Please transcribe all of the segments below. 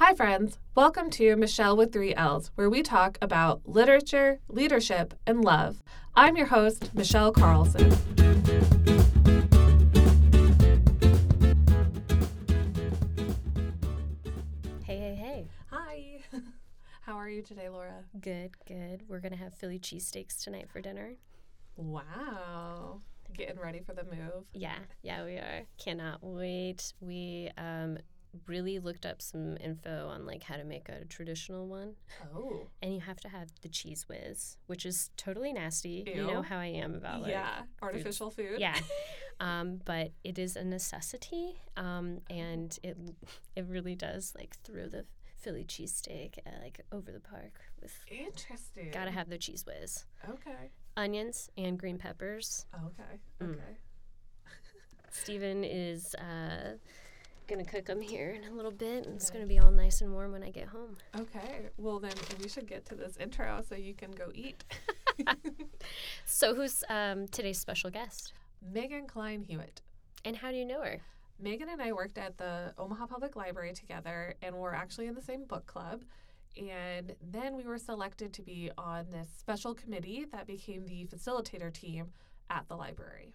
Hi, friends. Welcome to Michelle with Three L's, where we talk about literature, leadership, and love. I'm your host, Michelle Carlson. Hey, hey, hey. Hi. How are you today, Laura? Good, good. We're going to have Philly cheesesteaks tonight for dinner. Wow. Getting ready for the move. Yeah, yeah, we are. Cannot wait. We um, really looked up some info on like how to make a traditional one. Oh. And you have to have the Cheez Whiz, which is totally nasty. You know how I am about like yeah. Artificial food. Yeah. Um, but it is a necessity. Um, and it it really does like throw the Philly cheesesteak uh, like over the park with Interesting. gotta have the Cheez Whiz. Okay. Onions and green peppers. Okay. Mm. Okay. Steven is uh, gonna cook them here in a little bit, and it's gonna be all nice and warm when I get home. Okay. Well, then we should get to this intro so you can go eat. So, who's um, today's special guest? Megan Klein Hewitt. And how do you know her? Megan and I worked at the Omaha Public Library together, and we're actually in the same book club. And then we were selected to be on this special committee that became the facilitator team at the library.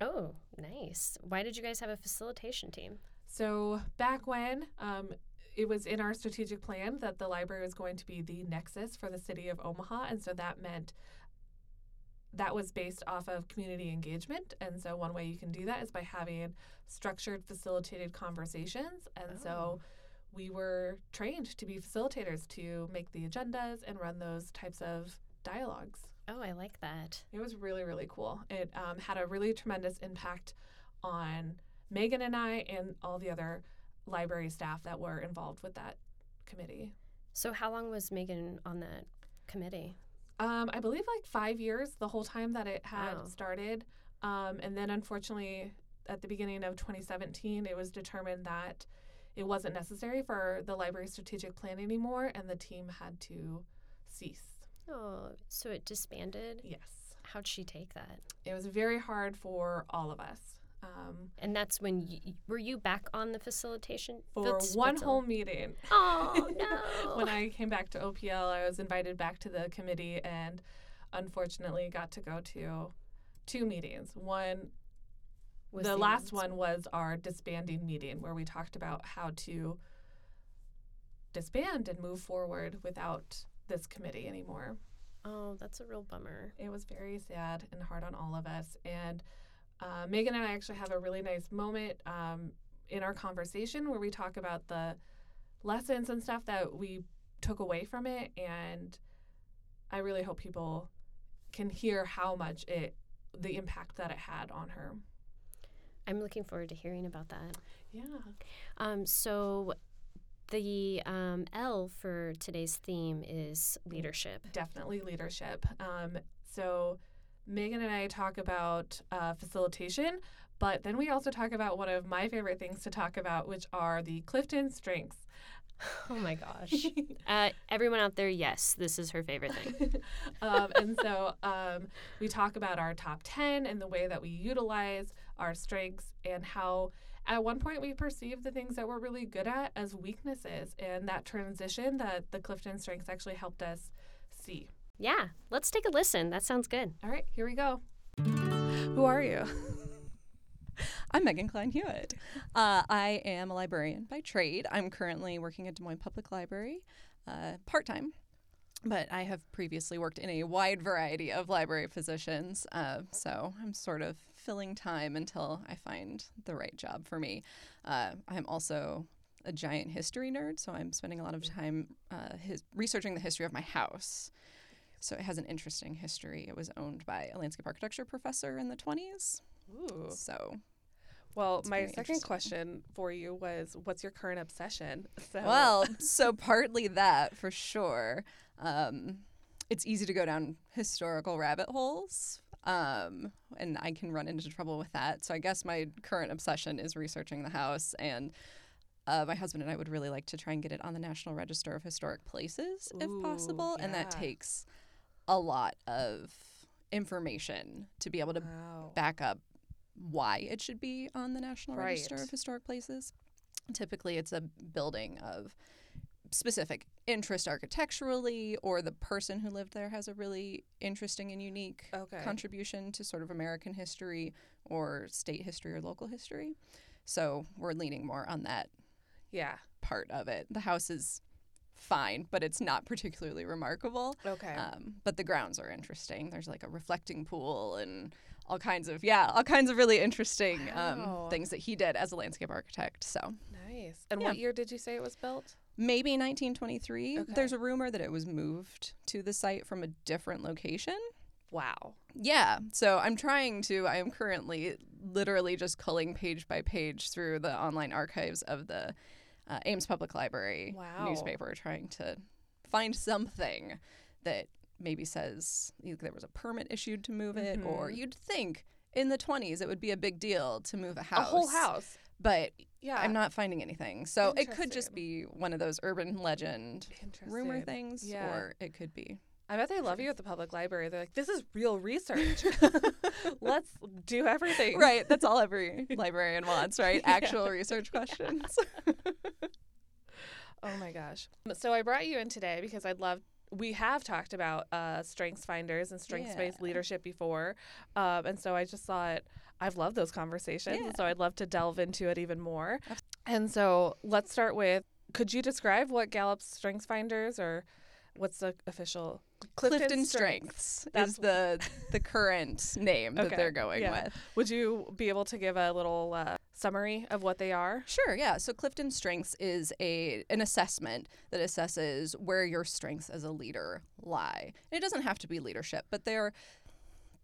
Oh, nice. Why did you guys have a facilitation team? So, back when um, it was in our strategic plan that the library was going to be the nexus for the city of Omaha, and so that meant that was based off of community engagement. And so, one way you can do that is by having structured, facilitated conversations. And so, we were trained to be facilitators to make the agendas and run those types of dialogues. Oh, I like that. It was really, really cool. It um, had a really tremendous impact on Megan and I and all the other library staff that were involved with that committee. So, how long was Megan on that committee? Um, I believe like five years the whole time that it had Wow. started. Um, and then unfortunately, at the beginning of 2017, it was determined that it wasn't necessary for the library strategic plan anymore, and the team had to cease. Oh, so it disbanded? Yes. How'd she take that? It was very hard for all of us. Um, And that's when you were you back on the facilitation for fac- one facil- whole meeting. Oh no! when I came back to OPL, I was invited back to the committee and unfortunately got to go to two meetings. One, Was the last one was our disbanding meeting where we talked about how to disband and move forward without this committee anymore. Oh, that's a real bummer. It was very sad and hard on all of us. And uh, Megan and I actually have a really nice moment um, in our conversation where we talk about the lessons and stuff that we took away from it. And I really hope people can hear how much it, the impact that it had on her. I'm looking forward to hearing about that. Yeah. Um, so the um, L for today's theme is leadership. definitely leadership. Um, so Megan and I talk about uh, facilitation, but then we also talk about one of my favorite things to talk about, which are the Clifton strengths. Oh my gosh! uh, everyone out there, yes, this is her favorite thing. um, and so um, we talk about our top 10 and the way that we utilize our strengths and how at one point we perceived the things that we're really good at as weaknesses and that transition that the Clifton strengths actually helped us see. Yeah, let's take a listen. That sounds good. All right, here we go. Who are you? I'm Megan Klein Hewitt. Uh, I am a librarian by trade. I'm currently working at Des Moines Public Library uh, part time, but I have previously worked in a wide variety of library positions. Uh, so I'm sort of filling time until I find the right job for me. Uh, I'm also a giant history nerd, so I'm spending a lot of time uh, his- researching the history of my house. So it has an interesting history. It was owned by a landscape architecture professor in the 20s. Ooh. So Well, my second question for you was what's your current obsession? So Well, so partly that for sure. Um, it's easy to go down historical rabbit holes, um, and I can run into trouble with that. So I guess my current obsession is researching the house, and uh, my husband and I would really like to try and get it on the National Register of Historic Places if Ooh, possible, and that takes a lot of information to be able to Wow. back up why it should be on the National Right. Register of Historic Places. Typically, it's a building of specific interest architecturally, or the person who lived there has a really interesting and unique Okay. contribution to sort of American history or state history or local history. So we're leaning more on that yeah. part of it. The house is fine, but it's not particularly remarkable. Okay. Um, but the grounds are interesting. There's like a reflecting pool and all kinds of yeah, all kinds of really interesting Wow. um, things that he did as a landscape architect. So nice. And yeah. what year did you say it was built? maybe 1923. Okay. There's a rumor that it was moved to the site from a different location. Wow. Yeah. So I'm trying to, I am currently literally just culling page by page through the online archives of the uh, Ames Public Library Wow. newspaper, trying to find something that maybe says either there was a permit issued to move it, or Mhm. you'd think in the 20s it would be a big deal to move a house. A whole house. But Yeah. I'm not finding anything. So it could just be one of those urban legend rumor things, Yeah. or it could be. I bet they love you at the public library. They're like, this is real research. Let's do everything. Right. That's all every librarian wants, right? Yeah. Actual research questions. Oh my gosh. So I brought you in today because I'd love. We have talked about uh, strengths finders and strengths based Yeah. leadership before, um, and so I just thought I've loved those conversations, Yeah. so I'd love to delve into it even more. And so let's start with. Could you describe what Gallup's strengths finders or what's the official Clifton Strengths That's- is the the current name that they're going yeah. with. Would you be able to give a little uh, summary of what they are? Sure, yeah. So Clifton Strengths is a an assessment that assesses where your strengths as a leader lie. And it doesn't have to be leadership, but they're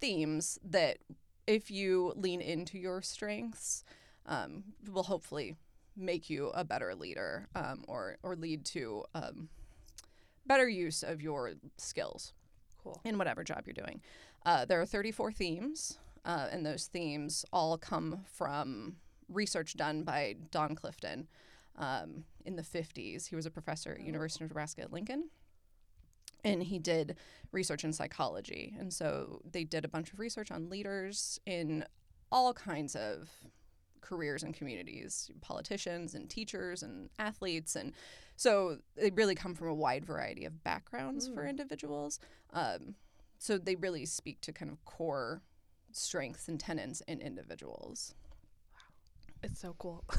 themes that if you lean into your strengths, um, will hopefully make you a better leader um, or or lead to um, better use of your skills Cool. in whatever job you're doing. Uh, there are 34 themes, uh, and those themes all come from research done by Don Clifton um, in the 50s. He was a professor at University of Nebraska at Lincoln. And he did research in psychology. And so they did a bunch of research on leaders in all kinds of careers and communities politicians and teachers and athletes. And so they really come from a wide variety of backgrounds for Mm. individuals. Um, so they really speak to kind of core strengths and tenets in individuals. It's so cool.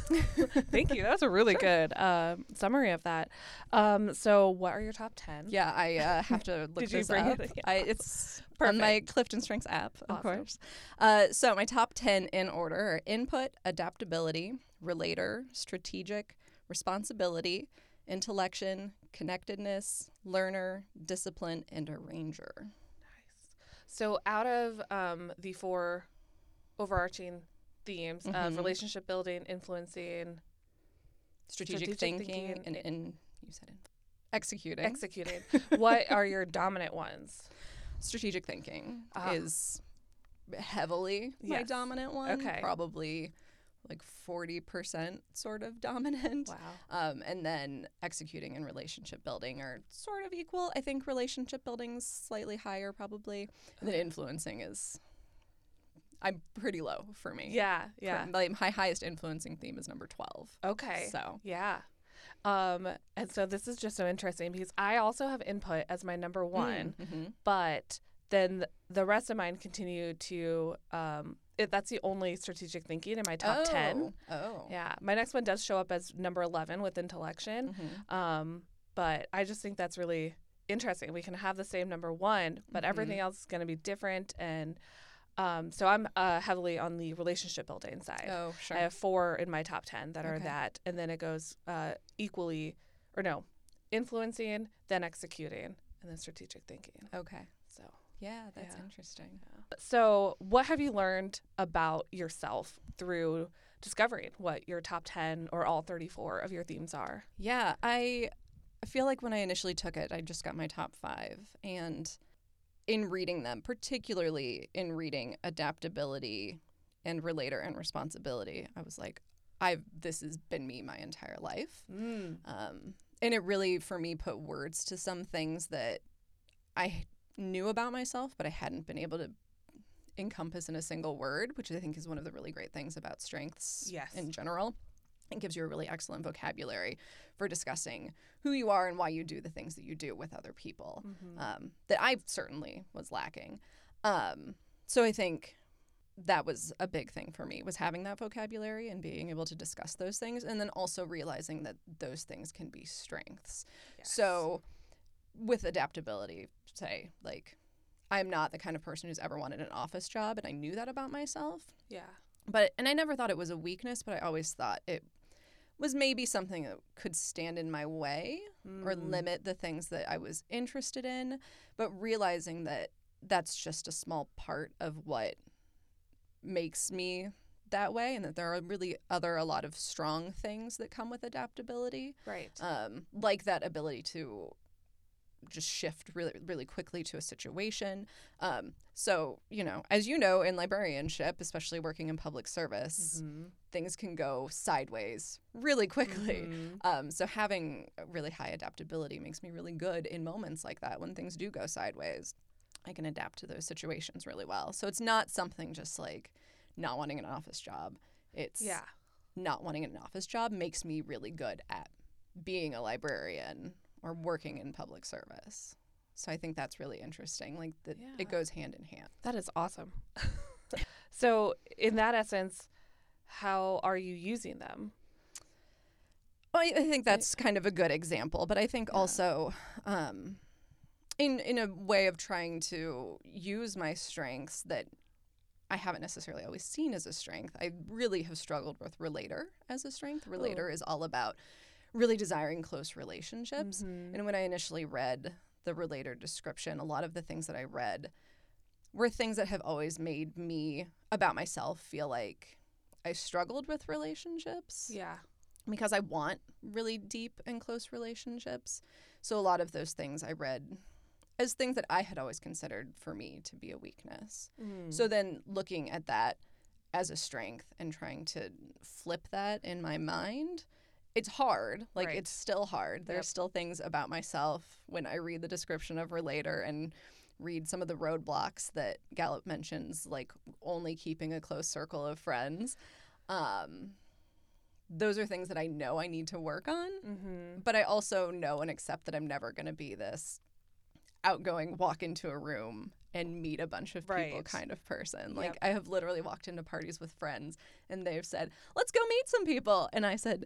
Thank you. That was a really good um, summary of that. Um, so, what are your top 10? Yeah, I uh, have to look Did you this bring up. it? Yeah. I, it's on my Clifton Strengths app, of Awesome. course. Uh, so my top 10 in order are input, adaptability, relator, strategic, responsibility, intellection, connectedness, learner, discipline, and arranger. Nice. So, out of um, the four overarching themes of Mhm. relationship building, influencing, Strategic, Strategic thinking, thinking, and, you said it. Executing. executing, what are your dominant ones? strategic thinking Ah. is heavily my dominant one. Okay. Probably like 40% sort of dominant. Wow. Um, and then executing and relationship building are sort of equal. I think relationship building's slightly higher probably. And then influencing is I'm pretty low for me. Yeah. Yeah. My, my highest influencing theme is number 12. Okay. So, Yeah. Um, and so this is just so interesting because I also have input as my number one. Mhm. but then the rest of mine continue to um it, that's the only strategic thinking in my top 10 Oh. Oh. yeah my next one does show up as number 11 with intellection Mhm. um but i just think that's really interesting we can have the same number one but Mhm. everything else is going to be different and um so i'm uh, heavily on the relationship building side Oh, sure. i have four in my top 10 that are Okay. that and then it goes uh equally or no influencing then executing and then strategic thinking okay. so Yeah, that's Yeah. interesting. So, what have you learned about yourself through discovering what your top 10 or all 34 of your themes are? Yeah, I I feel like when I initially took it, I just got my top five. And in reading them, particularly in reading adaptability and relator and responsibility, I was like, I've this has been me my entire life. Mm. Um, and it really, for me, put words to some things that I knew about myself, but I hadn't been able to encompass in a single word, which I think is one of the really great things about strengths Yes. in general. It gives you a really excellent vocabulary for discussing who you are and why you do the things that you do with other people Mm-hmm. um, that I certainly was lacking. Um, so I think that was a big thing for me was having that vocabulary and being able to discuss those things and then also realizing that those things can be strengths. So with adaptability, say like I'm not the kind of person who's ever wanted an office job and I knew that about myself yeah. but and I never thought it was a weakness, but I always thought it was maybe something that could stand in my way or Mm. limit the things that I was interested in, but realizing that that's just a small part of what makes me that way and that there are really other a lot of strong things that come with adaptability Right. um, like that ability to just shift really really quickly to a situation um, so you know as you know in librarianship especially working in public service Mhm. things can go sideways really quickly Mhm. um, so having really high adaptability makes me really good in moments like that when things do go sideways i can adapt to those situations really well so it's not something just like not wanting an office job it's Yeah. not wanting an office job makes me really good at being a librarian or working in public service. So I think that's really interesting. Like that Yeah. it goes hand in hand. That is awesome. so, in that essence, how are you using them? I, I think that's kind of a good example, but I think Yeah. also um, in in a way of trying to use my strengths that I haven't necessarily always seen as a strength. I really have struggled with relator as a strength. Relator is all about really desiring close relationships. Mhm. And when I initially read the relator description, a lot of the things that I read were things that have always made me about myself feel like I struggled with relationships Yeah. because I want really deep and close relationships. So a lot of those things I read as things that I had always considered for me to be a weakness. Mm. So then looking at that as a strength and trying to flip that in my mind, it's hard. Like Right. it's still hard. There's Yep. still things about myself when I read the description of relator and read some of the roadblocks that Gallup mentions, like only keeping a close circle of friends. Um, those are things that I know I need to work on Mm-hmm. but I also know and accept that I'm never going to be this outgoing walk into a room and meet a bunch of people Right. kind of person. Yep. Like I have literally walked into parties with friends and they've said, "Let's go meet some people." And I said,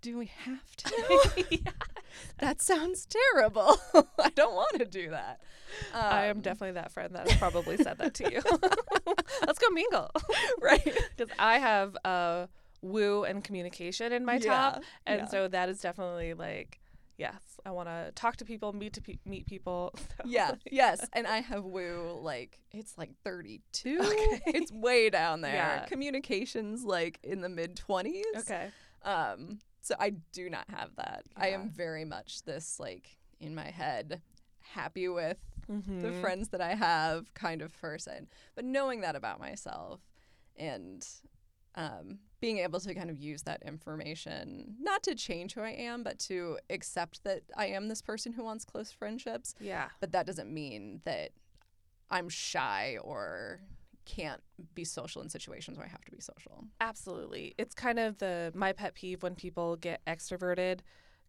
"Do we have to?" yeah. that sounds terrible. I don't want to do that. I am Um, definitely that friend that has probably said that to you. Let's go mingle. right. Because I have uh, woo and communication in my top. And yeah. so that is definitely like, yes, I want to talk to people, meet to pe- meet people. So- Yeah, yes. And I have woo like it's like 32. Okay. It's way down there. Yeah. Communications like in the mid 20s. Okay. Um so I do not have that. I am very much this like in my head happy with the Mhm. friends that I have kind of person. But knowing that about myself and um, being able to kind of use that information, not to change who I am, but to accept that I am this person who wants close friendships. Yeah. But that doesn't mean that I'm shy or can't be social in situations where I have to be social. Absolutely. It's kind of the my pet peeve when people get extroverted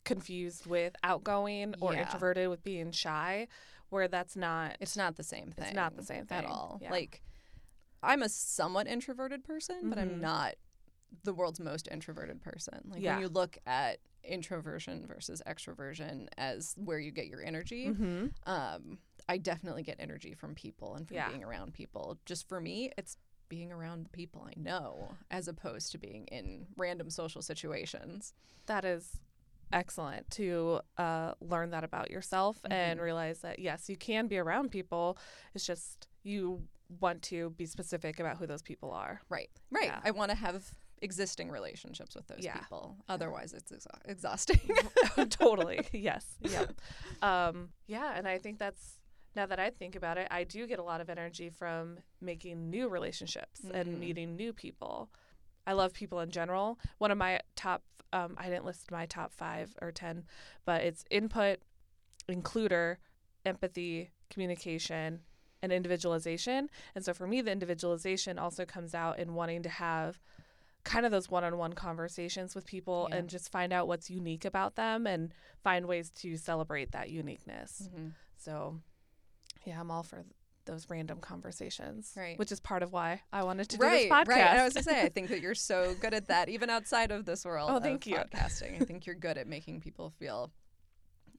confused with outgoing or Yeah. introverted with being shy, where that's not It's not the same thing. It's not the same thing at all. Yeah. Like I'm a somewhat introverted person, but I'm Mhm. not the world's most introverted person. Like Yeah. when you look at introversion versus extroversion as where you get your energy, mm-hmm. um, I definitely get energy from people and from Yeah. being around people. Just for me, it's being around the people I know as opposed to being in random social situations. That is excellent to uh, learn that about yourself and Mhm. realize that yes, you can be around people. It's just you want to be specific about who those people are. Right. Right. Yeah. I want to have existing relationships with those Yeah. people. Otherwise, it's exa- exhausting. totally. Yes. Yeah. Um, yeah, and I think that's now that I think about it, I do get a lot of energy from making new relationships Mhm. and meeting new people. I love people in general. One of my top, um, I didn't list my top five or 10, but it's input, includer, empathy, communication, and individualization. And so for me, the individualization also comes out in wanting to have kind of those one-on-one conversations with people Yeah. and just find out what's unique about them and find ways to celebrate that uniqueness. Mm-hmm. So, yeah, I'm all for those random conversations, Right. Which is part of why I wanted to do right, this podcast. right. And I was gonna say, I think that you're so good at that, even outside of this world. Oh, of thank you. Podcasting, I think you're good at making people feel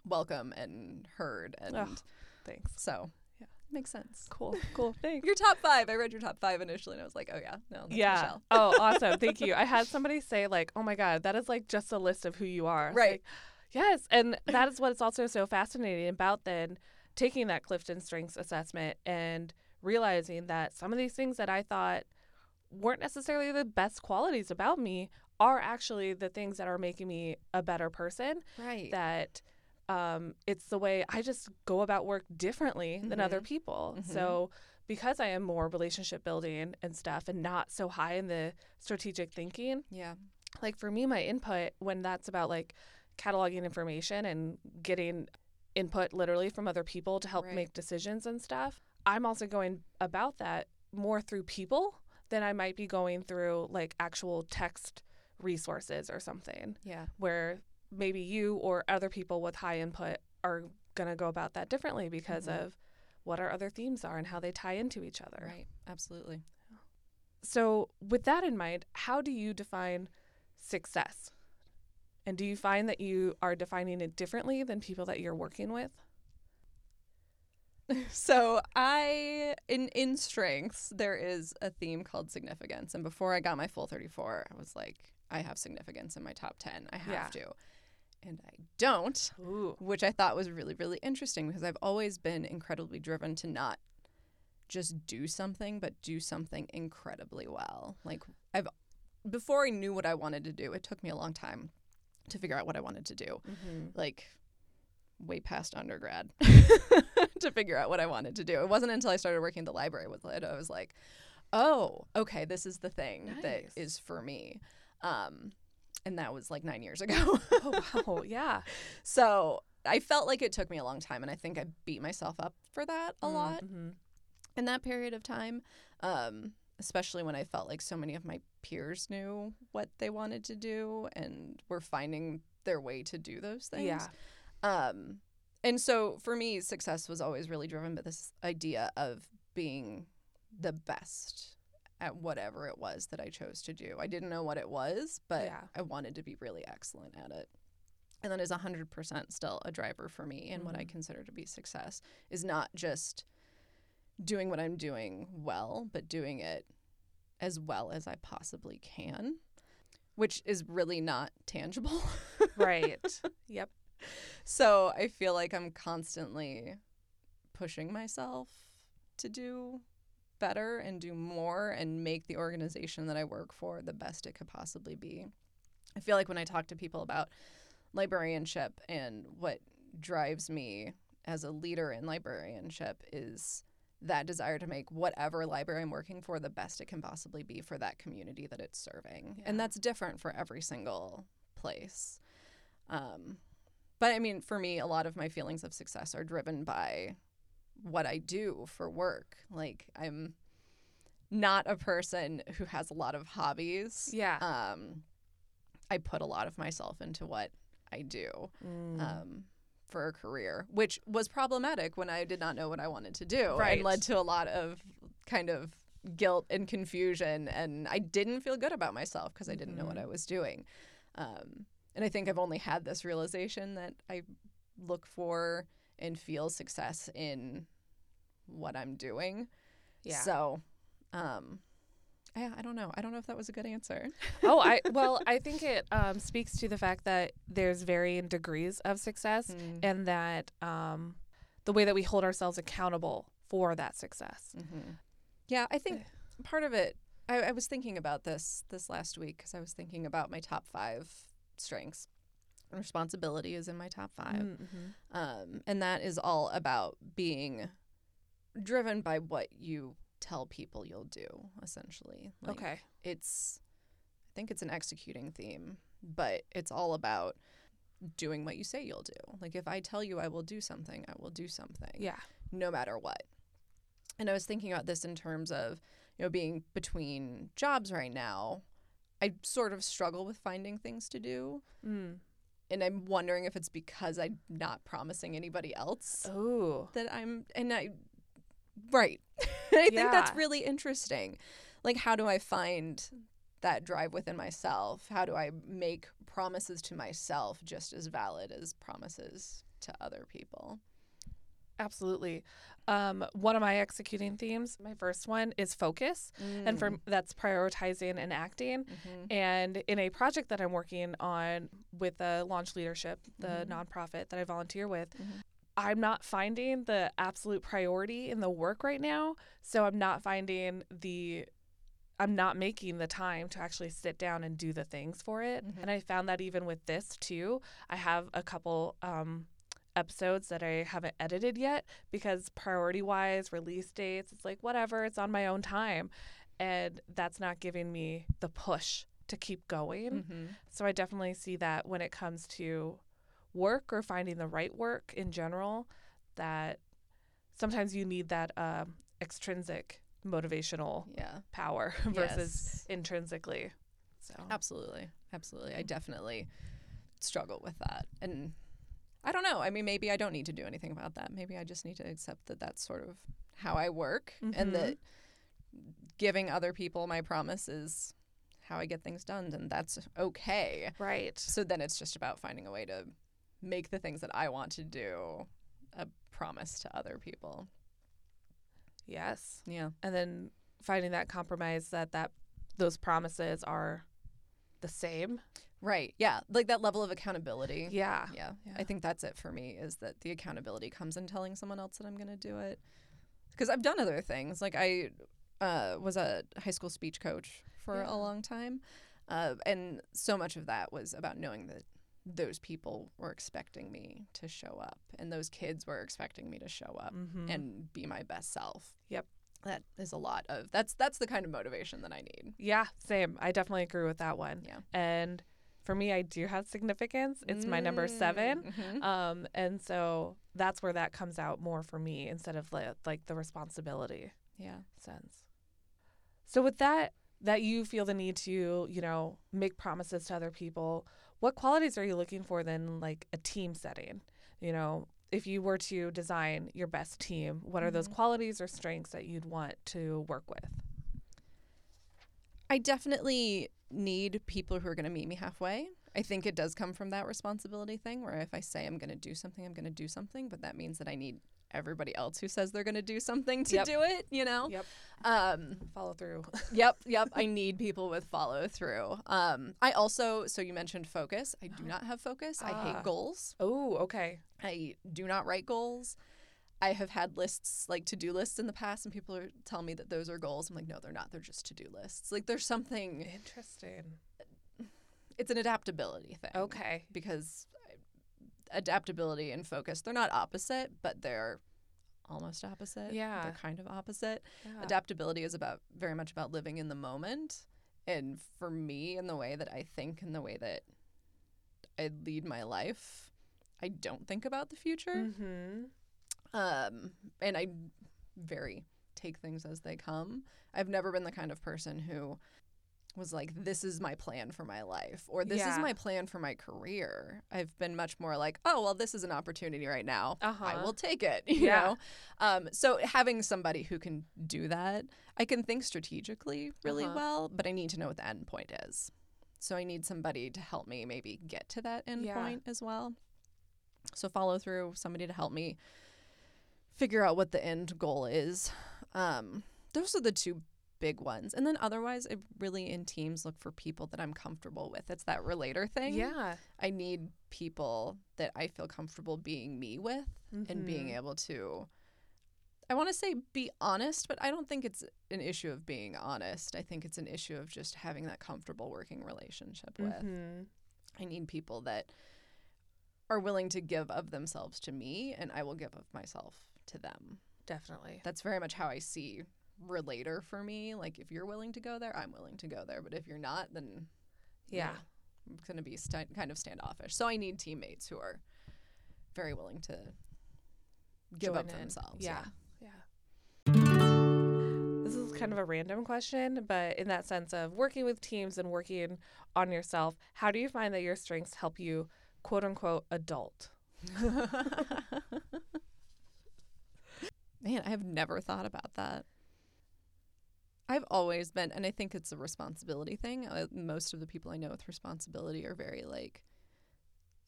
welcome and heard, and Ugh, Thanks. so Yeah. makes sense. Cool. Cool. Thanks. Your top five. I read your top five initially, and I was like, oh yeah, no, yeah. Michelle. oh, awesome. Thank you. I had somebody say like, "Oh my god, that is like just a list of who you are." Right. like, yes, and that is what it's also so fascinating about then taking that Clifton Strengths assessment and realizing that some of these things that I thought weren't necessarily the best qualities about me are actually the things that are making me a better person. Right. That um, it's the way I just go about work differently than other Mhm. people. Mhm. So because I am more relationship building and stuff and not so high in the strategic thinking, yeah. like for me, my input when that's about like cataloging information and getting input literally from other people to help Right. make decisions and stuff, I'm also going about that more through people than I might be going through like actual text resources or something Yeah. where maybe you or other people with high input are going to go about that differently because Mhm. of what our other themes are and how they tie into each other. Right. Absolutely. So, with that in mind, how do you define success? And do you find that you are defining it differently than people that you're working with? So I in in strengths there is a theme called significance, and before I got my full thirty four, I was like, I have significance in my top ten. I have Yeah. to, and I don't. Ooh. which I thought was really, really interesting because I've always been incredibly driven to not just do something, but do something incredibly well. Like, I've, before I knew what I wanted to do, it took me a long time to figure out what I wanted to do. Mm-hmm. Like, way past undergrad to figure out what I wanted to do. It wasn't until I started working at the library with it, I was like, oh, okay, this is the thing that Nice. is for me. Um, and that was like nine years ago. Oh, wow. Yeah. So I felt like it took me a long time, and I think I beat myself up for that a lot Mm-hmm. in that period of time. Um, especially when I felt like so many of my peers knew what they wanted to do and were finding their way to do those things. Yeah. Um, and so for me, success was always really driven by this idea of being the best at whatever it was that I chose to do. I didn't know what it was, but Yeah. I wanted to be really excellent at it. And that is 100% still a driver for me and what I Mhm. consider to be success is not just doing what I'm doing well, but doing it as well as I possibly can, which is really not tangible. Right. yep. So I feel like I'm constantly pushing myself to do better and do more and make the organization that I work for the best it could possibly be. I feel like when I talk to people about librarianship and what drives me as a leader in librarianship is that desire to make whatever library I'm working for the best it can possibly be for that community that it's serving. And that's different for every single place. Um, but I mean, for me, a lot of my feelings of success are driven by what I do for work. Like, I'm not a person who has a lot of hobbies. Yeah. Um, I put a lot of myself into what I do Mm. um, for a career, which was problematic when I did not know what I wanted to do Right. and led to a lot of kind of guilt and confusion. And I didn't feel good about myself because I didn't know what Mhm. I was doing. Um, and I think I've only had this realization that I look for and feel success in what I'm doing. yeah. So, um, yeah, I don't know. I don't know if that was a good answer. oh, I well, I think it um, speaks to the fact that there's varying degrees of success, Mm. and that um, the way that we hold ourselves accountable for that success. Mm-hmm. Yeah, I think part of it. I, I was thinking about this this last week because I was thinking about my top five strengths. Responsibility is in my top 5 Mm-hmm. um, and that is all about being driven by what you tell people you'll do. Essentially, Like, Okay. It's, I think it's an executing theme, but it's all about doing what you say you'll do. Like if I tell you I will do something, I will do something Yeah. no matter what. And I was thinking about this in terms of, you know, being between jobs right now. I sort of struggle with finding things to do. Mm. And I'm wondering if it's because I'm not promising anybody else Oh. that I'm and I right. I think that's really interesting. Like how do I find that drive within myself? How do I make promises to myself just as valid as promises to other people? Absolutely. Um, one of my executing themes, my first one is focus, and for that's prioritizing and acting. Mhm. And in a project that I'm working on with the Launch Leadership, the Mhm. nonprofit that I volunteer with, Mhm. I'm not finding the absolute priority in the work right now. So I'm not finding the I'm not making the time to actually sit down and do the things for it. Mhm. And I found that even with this too, I have a couple um, episodes that I haven't edited yet because priority wise, release dates, it's like whatever, it's on my own time. And that's not giving me the push to keep going. Mhm. So I definitely see that when it comes to work or finding the right work in general, that sometimes you need that um, extrinsic motivational Yeah. power versus Yes. intrinsically. So Absolutely. Absolutely. I definitely struggle with that. And I don't know. I mean, maybe I don't need to do anything about that. Maybe I just need to accept that that's sort of how I work Mhm. and that giving other people my promise is how I get things done. And that's okay. right. So then it's just about finding a way to make the things that I want to do a promise to other people. Yes. Yeah. And then finding that compromise that that those promises are the same. Right. Yeah. Like that level of accountability. Yeah. Yeah. Yeah. I think that's it for me is that the accountability comes in telling someone else that I'm going to do it. Because I've done other things. Like I uh, was a high school speech coach for Yeah. a long time. Uh, and so much of that was about knowing that those people were expecting me to show up and those kids were expecting me to show up Mhm. and be my best self. Yep. That is a lot of that's that's the kind of motivation that I need. Yeah, same. I definitely agree with that one. Yeah. And for me, I do have significance. It's my number 7 Mhm. Um, and so that's where that comes out more for me instead of li- like the responsibility Yeah. sense. So with that, that you feel the need to, you know, make promises to other people, what qualities are you looking for then like a team setting? You know, if you were to design your best team, what are those Mhm. qualities or strengths that you'd want to work with? I definitely need people who are going to meet me halfway. I think it does come from that responsibility thing where if I say I'm going to do something, I'm going to do something, but that means that I need everybody else who says they're going to do something to Yep. do it, you know? Yep. Um Follow through. yep, yep, I need people with follow through. Um I also so you mentioned focus. I do not have focus. I Ah. hate goals. oh, okay. I do not write goals. I have had lists like to do lists in the past, and people are telling me that those are goals. I'm like, no, they're not. They're just to do lists. Like, there's something Interesting. it's an adaptability thing. Okay. Because adaptability and focus, they're not opposite, but they're almost opposite. Yeah. They're kind of opposite. Yeah. Adaptability is about very much about living in the moment. And for me, in the way that I think and the way that I lead my life, I don't think about the future. mm-hmm. Um, and I very take things as they come. I've never been the kind of person who was like, this is my plan for my life, or this Yeah. is my plan for my career. I've been much more like, oh, well, this is an opportunity right now. I Uh-huh. will take it. You Yeah. know? Um, so having somebody who can do that, I can think strategically really Uh-huh. well, but I need to know what the end point is. So I need somebody to help me maybe get to that end Yeah. point as well. So follow through, somebody to help me figure out what the end goal is. Um, those are the two big ones. And then otherwise, I really in teams look for people that I'm comfortable with. It's that relator thing. Yeah. I need people that I feel comfortable being me with and being Mhm. able to I want to say be honest, but I don't think it's an issue of being honest. I think it's an issue of just having that comfortable working relationship with. Mhm. I need people that are willing to give of themselves to me and I will give of myself to them. Definitely. That's very much how I see relator for me. Like if you're willing to go there, I'm willing to go there, but if you're not, then Yeah. I'm going to be st- kind of standoffish. So I need teammates who are very willing to give up Join in. themselves. Yeah. Yeah. This is is kind of a random question, but in that sense of working with teams and working on yourself, how do you find that your strengths help you, quote unquote, adult? Man, I have never thought about that. I've always been, and I think it's a responsibility thing. Uh, most of the people I know with responsibility are very like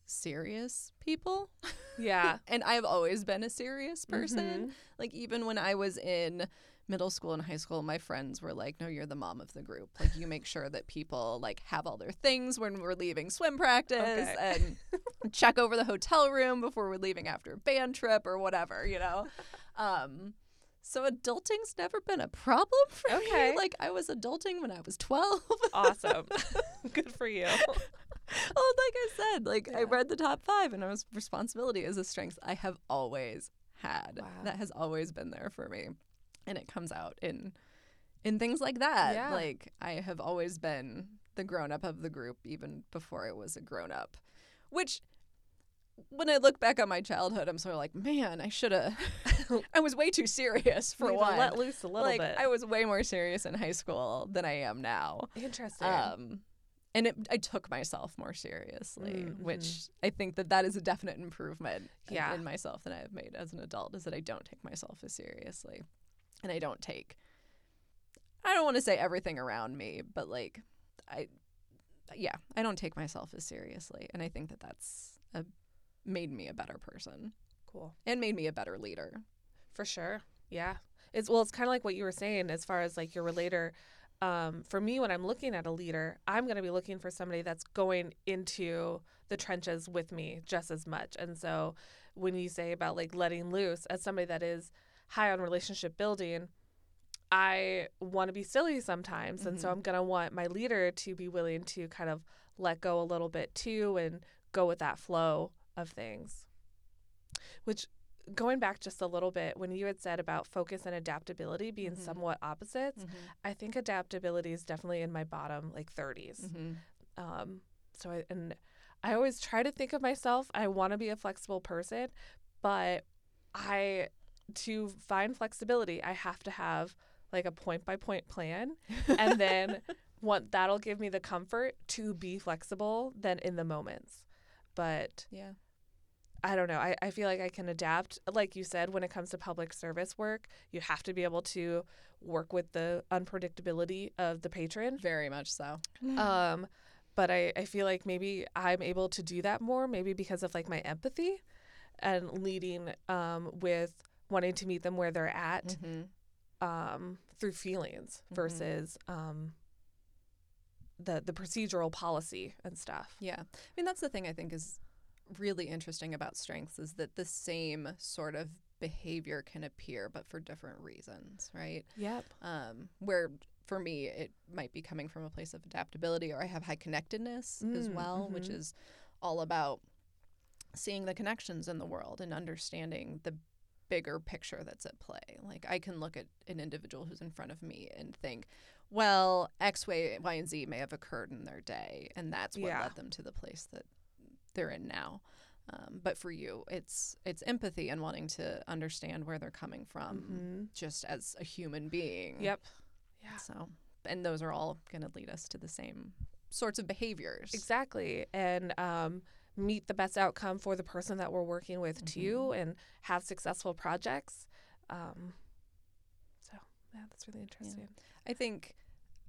serious people. Yeah. and I've always been a serious person. Mhm. Like, even when I was in middle school and high school, my friends were like, no, you're the mom of the group. Like, you make sure that people like have all their things when we're leaving swim practice Okay. and check over the hotel room before we're leaving after a band trip or whatever, you know? Um, so adulting's never been a problem for Okay. me. Like I was adulting when I was 12. Awesome. Good for you. well, like I said, like I read the top 5 and I was responsibility is a strength I have always had. Wow. That has always been there for me. And it comes out in in things like that. Yeah. Like I have always been the grown up of the group even before I was a grown up. Which when I look back on my childhood, I'm sort of like, man, I should have. I was way too serious for one. let loose a little like bit. I was way more serious in high school than I am now. Interesting. Um, and it, I took myself more seriously, Mm, which I think that that is a definite improvement in- Yeah. in myself that I have made as an adult. Is that I don't take myself as seriously, and I don't take. I don't want to say everything around me, but like, I, yeah, I don't take myself as seriously, and I think that that's a, made me a better person cool. and made me a better leader. For sure. Yeah. It's well, it's kind of like what you were saying as far as like your relator. Um, for me, when I'm looking at a leader, I'm going to be looking for somebody that's going into the trenches with me just as much. And so when you say about like letting loose, as somebody that is high on relationship building, I want to be silly sometimes. And so Mhm. I'm going to want my leader to be willing to kind of let go a little bit too and go with that flow of things. Which going back just a little bit when you had said about focus and adaptability being Mhm. somewhat opposites i think adaptability is definitely in my bottom like 30s Mm-hmm. um so I, and i always try to think of myself i want to be a flexible person but i to find flexibility i have to have like a point by point plan and then what that'll give me the comfort to be flexible then in the moments but Yeah. I don't know. I, I feel like I can adapt. Like you said, when it comes to public service work, you have to be able to work with the unpredictability of the patron. Very much so. Um, but I, I feel like maybe I'm able to do that more, maybe because of like my empathy and leading um, with wanting to meet them where they're at Mm-hmm. um, through feelings Mhm. versus um, the the procedural policy and stuff. Yeah. I mean, that's the thing I think is really interesting about strengths is that the same sort of behavior can appear, but for different reasons, right? Yep. Um, where for me, it might be coming from a place of adaptability, or I have high connectedness as Mm, well, which mhm. is all about seeing the connections in the world and understanding the bigger picture that's at play. Like I can look at an individual who's in front of me and think, well, X, Y, Y, and Z may have occurred in their day, and that's what Yeah. led them to the place that they're in now. Um, but for you, it's it's empathy and wanting to understand where they're coming from, Mhm. just as a human being. Yep. Yeah. So, and those are all going to lead us to the same sorts of behaviors. Exactly. And um, meet the best outcome for the person that we're working with too and have successful projects. Um, so, yeah, that's really interesting. I think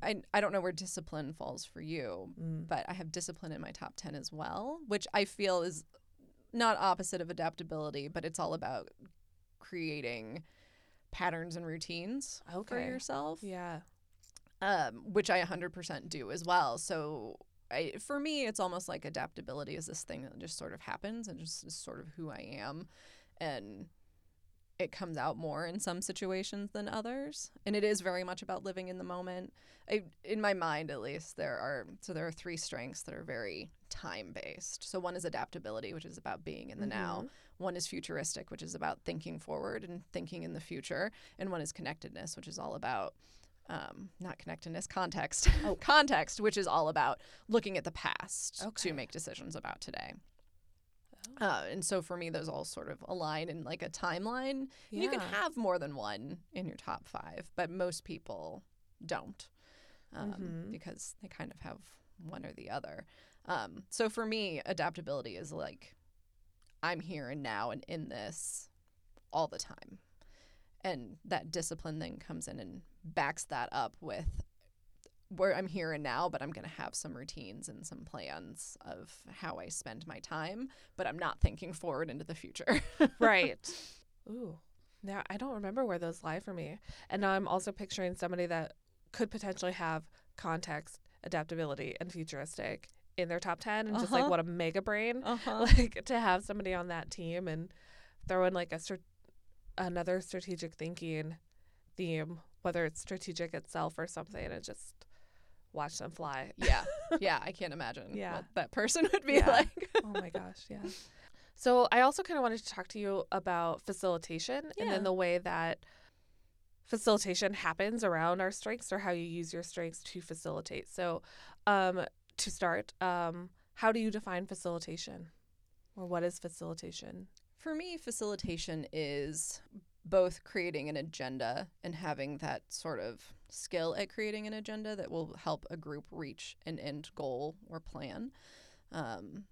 I I don't know where discipline falls for you, Mm. but I have discipline in my top 10 as well, which I feel is not opposite of adaptability, but it's all about creating patterns and routines for Okay. yourself. Yeah. um, which I 100% do as well. So I, for me, it's almost like adaptability is this thing that just sort of happens and just is sort of who I am. And it comes out more in some situations than others. And it is very much about living in the moment. I, in my mind, at least, there are so there are three strengths that are very time based. So one is adaptability, which is about being in the now. One is futuristic, which is about thinking forward and thinking in the future. And one is connectedness, which is all about um, not connectedness, context. Oh. context, which is all about looking at the past Okay. to make decisions about today. Uh, and so for me, those all sort of align in like a timeline. You can have more than one in your top five, but most people don't um, Mhm. because they kind of have one or the other. Um, so for me, adaptability is like I'm here and now and in this all the time. And that discipline then comes in and backs that up with where I'm here and now, but I'm going to have some routines and some plans of how I spend my time, but I'm not thinking forward into the future. right. Ooh. Now I don't remember where those lie for me. And now I'm also picturing somebody that could potentially have context, adaptability, and futuristic in their top 10 and just like Uh-huh. what a mega brain. Uh-huh. Like to have somebody on that team and throw in like a str- another strategic thinking theme, whether it's strategic itself or something, and just watch them fly. yeah. Yeah. I can't imagine Yeah. what that person would be Yeah. like. oh my gosh, yeah. So I also kind of wanted to talk to you about facilitation and then the way that facilitation happens around our strengths or how you use your strengths to facilitate. So um, to start, um, how do you define facilitation? Or what is facilitation? For me, facilitation is both creating an agenda and having that sort of skill at creating an agenda that will help a group reach an end goal or plan. Um,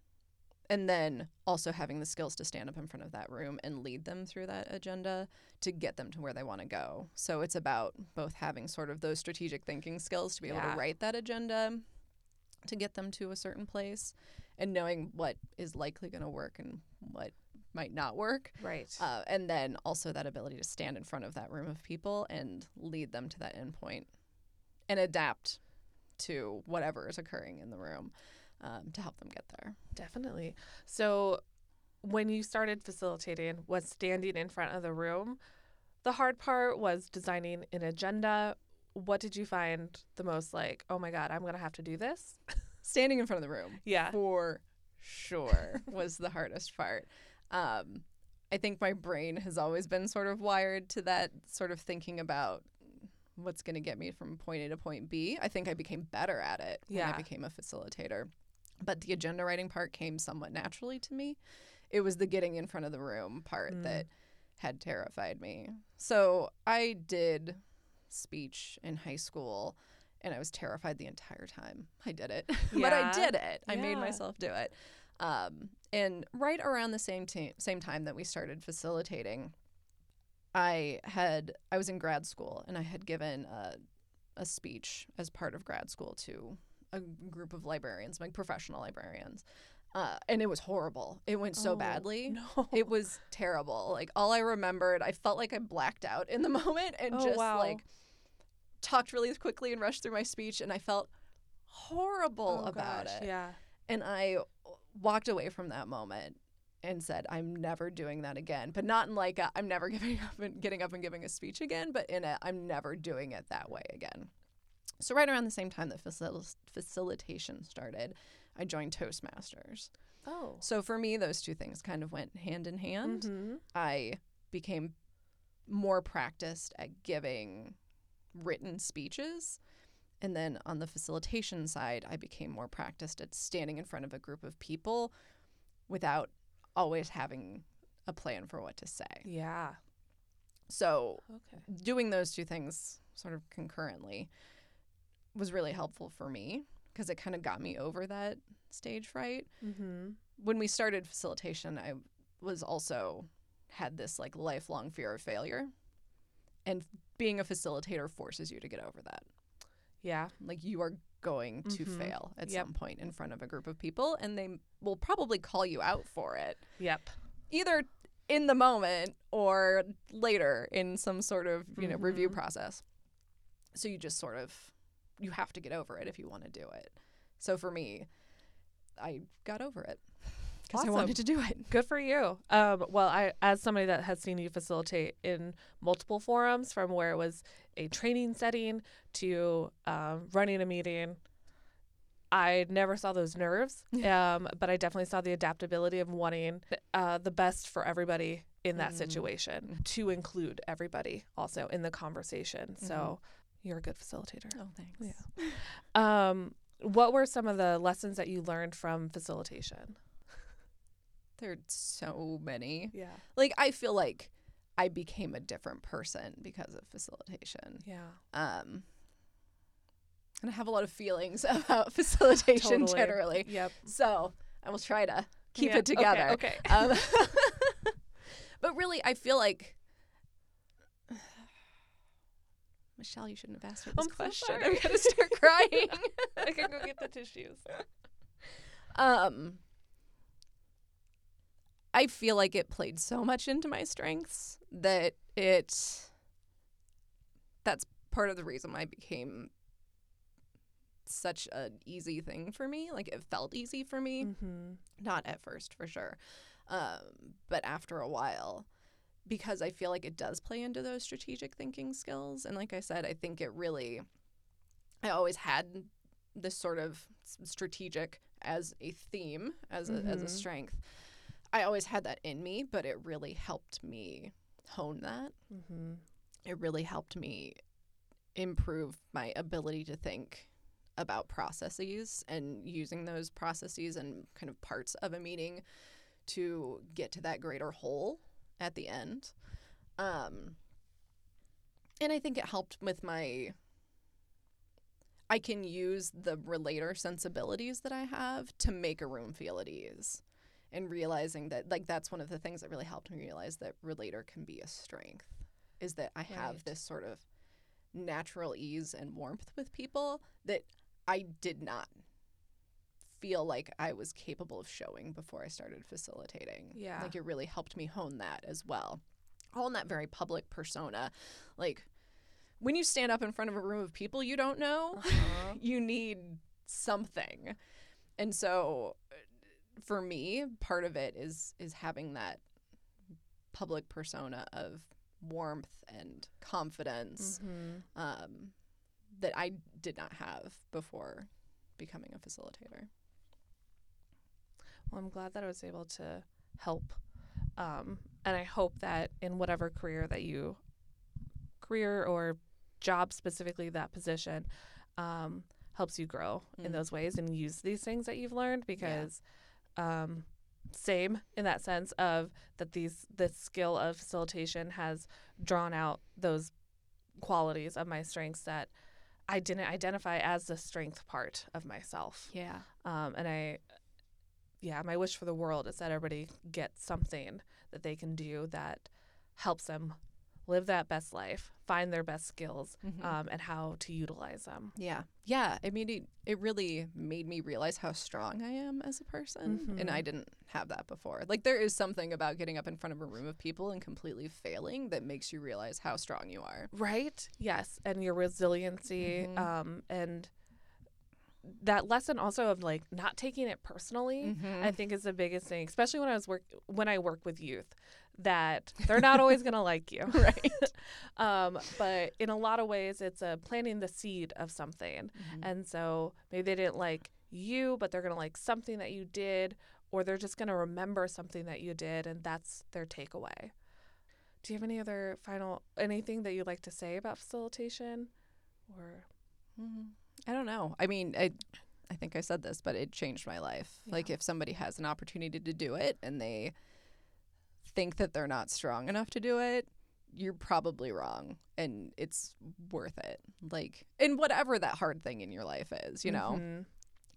and then also having the skills to stand up in front of that room and lead them through that agenda to get them to where they want to go. So it's about both having sort of those strategic thinking skills to be able to write that agenda to get them to a certain place and knowing what is likely going to work and what might not work. Right. Uh, and then also that ability to stand in front of that room of people and lead them to that endpoint point and adapt to whatever is occurring in the room um, to help them get there. Definitely. So when you started facilitating, was standing in front of the room. The hard part was designing an agenda. What did you find the most like, oh my God, I'm going to have to do this? Standing in front of the room Yeah. for sure was the hardest part. Um, I think my brain has always been sort of wired to that sort of thinking about what's going to get me from point A to point B. I think I became better at it when I became a facilitator. But the agenda writing part came somewhat naturally to me. It was the getting in front of the room part Mm. that had terrified me. So I did speech in high school and I was terrified the entire time. I did it, but I did it. I made myself do it. Um, and right around the same t- same time that we started facilitating, I had I was in grad school and I had given a, a speech as part of grad school to a group of librarians, like professional librarians, uh, and it was horrible. It went so Oh, badly. No. It was terrible. Like all I remembered, I felt like I blacked out in the moment and Oh, just wow. like talked really quickly and rushed through my speech, and I felt horrible Oh, about gosh, it. Yeah. And I walked away from that moment and said, I'm never doing that again. But not in like, i I'm never giving up and getting up and giving a speech again, but in a, I'm never doing it that way again. So, right around the same time that facil- facilitation started, I joined Toastmasters. Oh. So, for me, those two things kind of went hand in hand. Mhm. I became more practiced at giving written speeches. And then on the facilitation side, I became more practiced at standing in front of a group of people without always having a plan for what to say. Yeah. So, Okay. doing those two things sort of concurrently was really helpful for me because it kind of got me over that stage fright. Mm-hmm. when we started facilitation, I was also had this like lifelong fear of failure. And being a facilitator forces you to get over that. Yeah. Like you are going to Mhm. fail at Yep. some point in front of a group of people and they will probably call you out for it. Yep. Either in the moment or later in some sort of, you know, review Mhm. process. So you just sort of you have to get over it if you want to do it. So for me, I got over it because I wanted to do it. Good for you. Um, well, I, as somebody that has seen you facilitate in multiple forums, from where it was a training setting to um, running a meeting, I never saw those nerves. Um, but I definitely saw the adaptability of wanting uh, the best for everybody in that Mhm. situation to include everybody also in the conversation. So you're a good facilitator. Oh, thanks. Yeah. Um, what were some of the lessons that you learned from facilitation? There are so many. Yeah. Like I feel like I became a different person because of facilitation. Yeah. Um and I have a lot of feelings about facilitation Totally. generally. Yep. So I will try to keep Yeah, it together. Okay. okay. Um, but really, I feel like Michelle, you shouldn't have asked her this I'm question. sorry. I'm gonna start crying. I can go get the tissues. um, I feel like it played so much into my strengths that it. That's part of the reason why I became such an easy thing for me. Like it felt easy for me. Mm-hmm. not at first for sure um, but after a while because i feel like it does play into those strategic thinking skills and like i said i think it really i always had this sort of strategic as a theme as a, as a Mhm. strength i always had that in me but it really helped me hone that Mm-hmm. it really helped me improve my ability to think about processes and using those processes and kind of parts of a meeting to get to that greater whole at the end. Um, and I think it helped with my. I can use the relator sensibilities that I have to make a room feel at ease. And realizing that, like, that's one of the things that really helped me realize that relator can be a strength is that I have this sort of natural ease and warmth with people that I did not feel like I was capable of showing before I started facilitating. Yeah. Like it really helped me hone that as well. Hone that very public persona. Like when you stand up in front of a room of people you don't know, Uh-huh. you need something. And so for me, part of it is is having that public persona of warmth and confidence Mm-hmm. um, that I did not have before becoming a facilitator. Well, I'm glad that I was able to help. Um, and I hope that in whatever career that you, career or job specifically, that position um, helps you grow in Mm. those ways and use these things that you've learned because, um, same in that sense of that these this skill of facilitation has drawn out those qualities of my strengths that I didn't identify as the strength part of myself. Yeah. Um, and I, yeah, my wish for the world is that everybody gets something that they can do that helps them live that best life, find their best skills, Mhm. um, and how to utilize them. Yeah. Yeah. I mean, it, it really made me realize how strong I am as a person. And Mhm. I didn't have that before. Like, there is something about getting up in front of a room of people and completely failing that makes you realize how strong you are. Right? Yes. And your resiliency, Mhm. um, and that lesson also of like not taking it personally. I think is the biggest thing, especially when I was work when I work with youth, that they're not always gonna like you, right. um, but in a lot of ways, it's a planting the seed of something. Mhm. And so maybe they didn't like you, but they're going to like something that you did, or they're just going to remember something that you did, and that's their takeaway. Do you have any other final, anything that you'd like to say about facilitation? Or, Mhm. I don't know. I mean, I, I think I said this, but it changed my life. Like, if somebody has an opportunity to do it and they think that they're not strong enough to do it, you're probably wrong. And it's worth it. Like, in whatever that hard thing in your life is, you know, Mhm.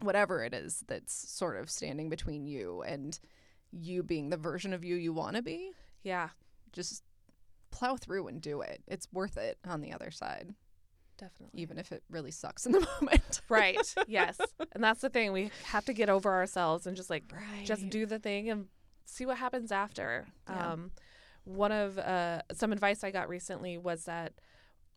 whatever it is that's sort of standing between you and you being the version of you you want to be, yeah, just plow through and do it. It's worth it on the other side, definitely. even if it really sucks in the moment. Right. yes. And that's the thing. We have to get over ourselves and just like Right. just do the thing and see what happens after. Yeah. Um, one of uh, some advice I got recently was that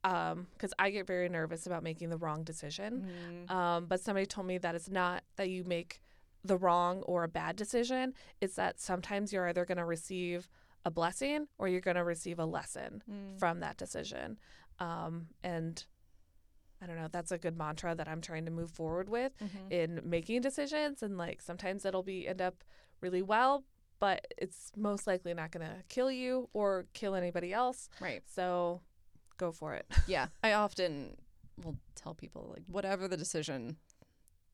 because I get very nervous about making the wrong decision. Mhm. Um, but somebody told me that it's not that you make the wrong or a bad decision. It's that sometimes you're either going to receive a blessing or you're going to receive a lesson Mm. from that decision. Um, and I don't know, that's a good mantra that I'm trying to move forward with Mhm. in making decisions. And like sometimes it'll be end up really well, but it's most likely not going to kill you or kill anybody else. Right. So go for it. Yeah. I often will tell people like whatever the decision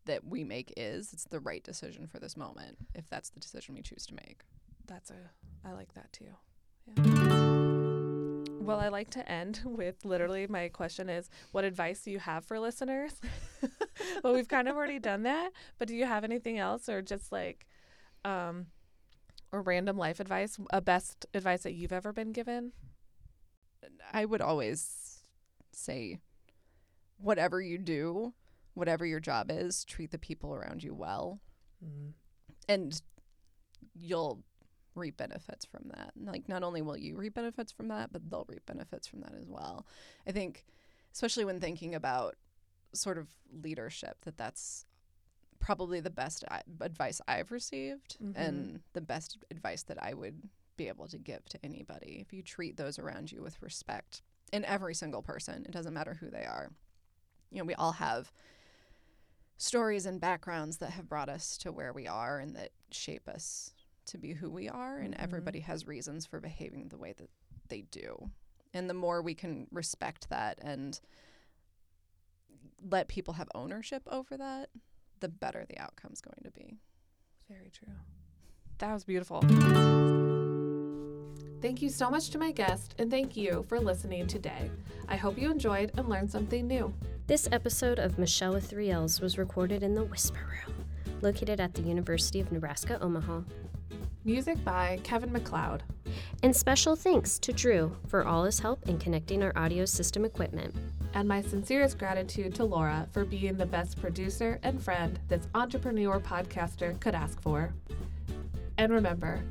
that we make is, it's the right decision for this moment if that's the decision we choose to make. that's a I like that too. Yeah. Well, I like to end with literally my question is what advice do you have for listeners? well, we've kind of already done that, but do you have anything else or just like um or random life advice, a best advice that you've ever been given? I would always say whatever you do, whatever your job is, treat the people around you well. Mm. And you'll reap benefits from that. Like not only will you reap benefits from that, but they'll reap benefits from that as well. I think especially when thinking about sort of leadership that that's probably the best I- advice I've received Mhm. and the best advice that I would be able to give to anybody. If you treat those around you with respect, and every single person, it doesn't matter who they are. You know, we all have stories and backgrounds that have brought us to where we are and that shape us to be who we are, and Mhm. everybody has reasons for behaving the way that they do. And the more we can respect that and let people have ownership over that, the better the outcome's going to be. Very true. That was beautiful. Thank you so much to my guest, and thank you for listening today. I hope you enjoyed and learned something new. This episode of Michelle with Three L's was recorded in the Whisper Room, located at the University of Nebraska Omaha. Music by Kevin MacLeod. And special thanks to Drew for all his help in connecting our audio system equipment. And my sincerest gratitude to Laura for being the best producer and friend this entrepreneur podcaster could ask for. And remember,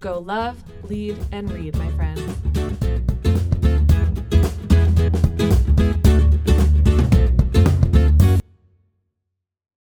go love, lead, and read, my friends.